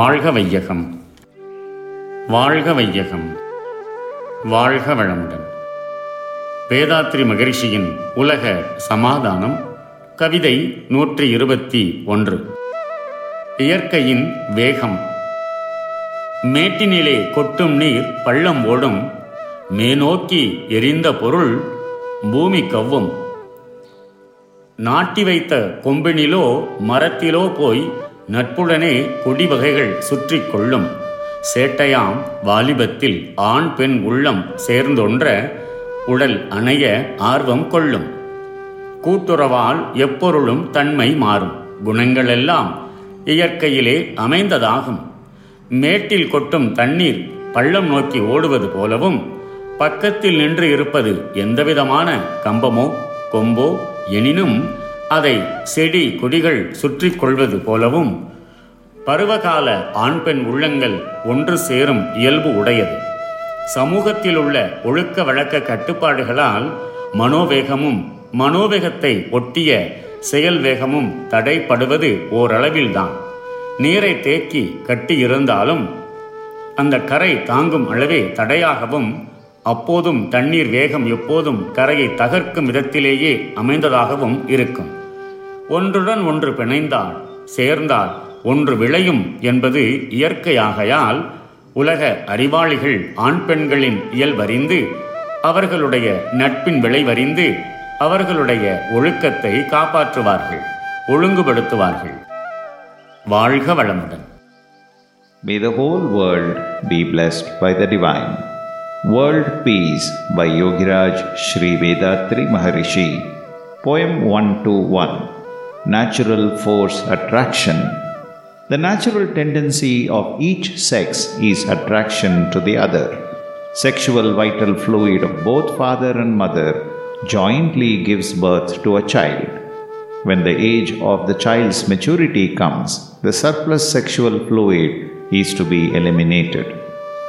வாழ்க வையகம். வாழ்க வையகம். வாழ்க வளமுடன். வேதாத்ரி மகரிஷியின் உலக சமாதானம் கவிதை நூற்றி இருபத்தி ஒன்று. இயற்கையின் வேகம். மேட்டினிலே கொட்டும் நீர் பள்ளம் ஓடும் மேநோக்கி எரிந்த பொருள் பூமி கவ்வும். நாட்டி வைத்த கொம்பினிலோ மரத்திலோ போய் நட்புடனே கொடி வகைகள் சுற்றி கொள்ளும். சேட்டையாம் வாலிபத்தில் ஆண் பெண் உள்ளம் சேர்ந்தொன்ற உடல் அணைய ஆர்வம் கொள்ளும். கூட்டுறவால் எப்பொருளும் தன்மை மாறும். குணங்களெல்லாம் இயற்கையிலே அமைந்ததாகும். மேட்டில் கொட்டும் தண்ணீர் பள்ளம் நோக்கி ஓடுவது போலவும் பக்கத்தில் நின்று இருப்பது எந்தவிதமான கம்பமோ கொம்போ எனினும் அதை செடி கொடிகள் சுற்றி கொள்வது போலவும் பருவகால ஆண் பெண் உள்ளங்கள் ஒன்று சேரும் இயல்பு உடையது. சமூகத்தில் உள்ள ஒழுக்க வழக்க கட்டுப்பாடுகளால் மனோவேகமும் மனோவேகத்தை ஒட்டிய செயல் வேகமும் தடைப்படுவது ஓரளவில்தான். நீரை தேக்கி கட்டி இருந்தாலும் அந்த கரை தாங்கும் அளவே தடையாகவும் அப்போதும் தண்ணீர் வேகம் எப்போதும் கரையை தகர்க்கும் விதத்திலேயே அமைந்ததாகவும் இருக்கும். ஒன்றுடன் ஒன்று பிணைந்தால் சேர்ந்தால் ஒன்று விளையும் என்பது இயற்கையாகையால் உலக அறிவாளிகள் ஆண் பெண்களின் இயல்பறிந்து அவர்களுடைய நட்பின் விளைவறிந்து அவர்களுடைய ஒழுக்கத்தை காப்பாற்றுவார்கள் ஒழுங்குபடுத்துவார்கள் வாழ்க வளமுடன் May the whole world be blessed by the divine. World Peace by Yogiraj Sri Vedatri Maharishi. Poem 121 Natural Force Attraction. The natural tendency of each sex is attraction to the other. Sexual vital fluid of both father and mother jointly gives birth to a child. When the age of the child's maturity comes, the surplus sexual fluid is to be eliminated.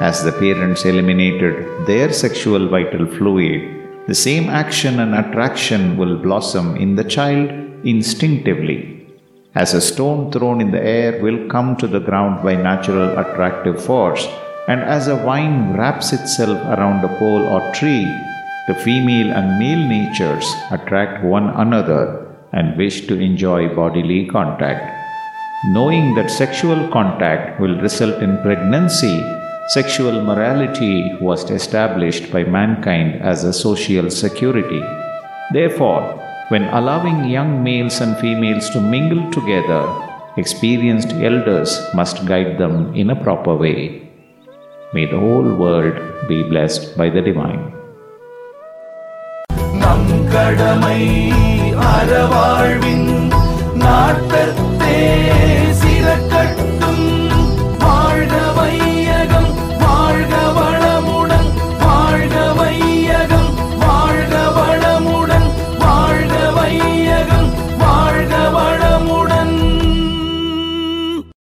As the parents eliminated their sexual vital fluid, the same action and attraction will blossom in the child instinctively. As a stone thrown in the air will come to the ground by natural attractive force, and as a vine wraps itself around a pole or tree, the female and male natures attract one another and wish to enjoy bodily contact. Knowing that sexual contact will result in pregnancy, sexual morality was established by mankind as a social security. Therefore, when allowing young males and females to mingle together, experienced elders must guide them in a proper way. May the whole world be blessed by the divine. நம் கடமை அறவாழ்வின் நாட்டத்தே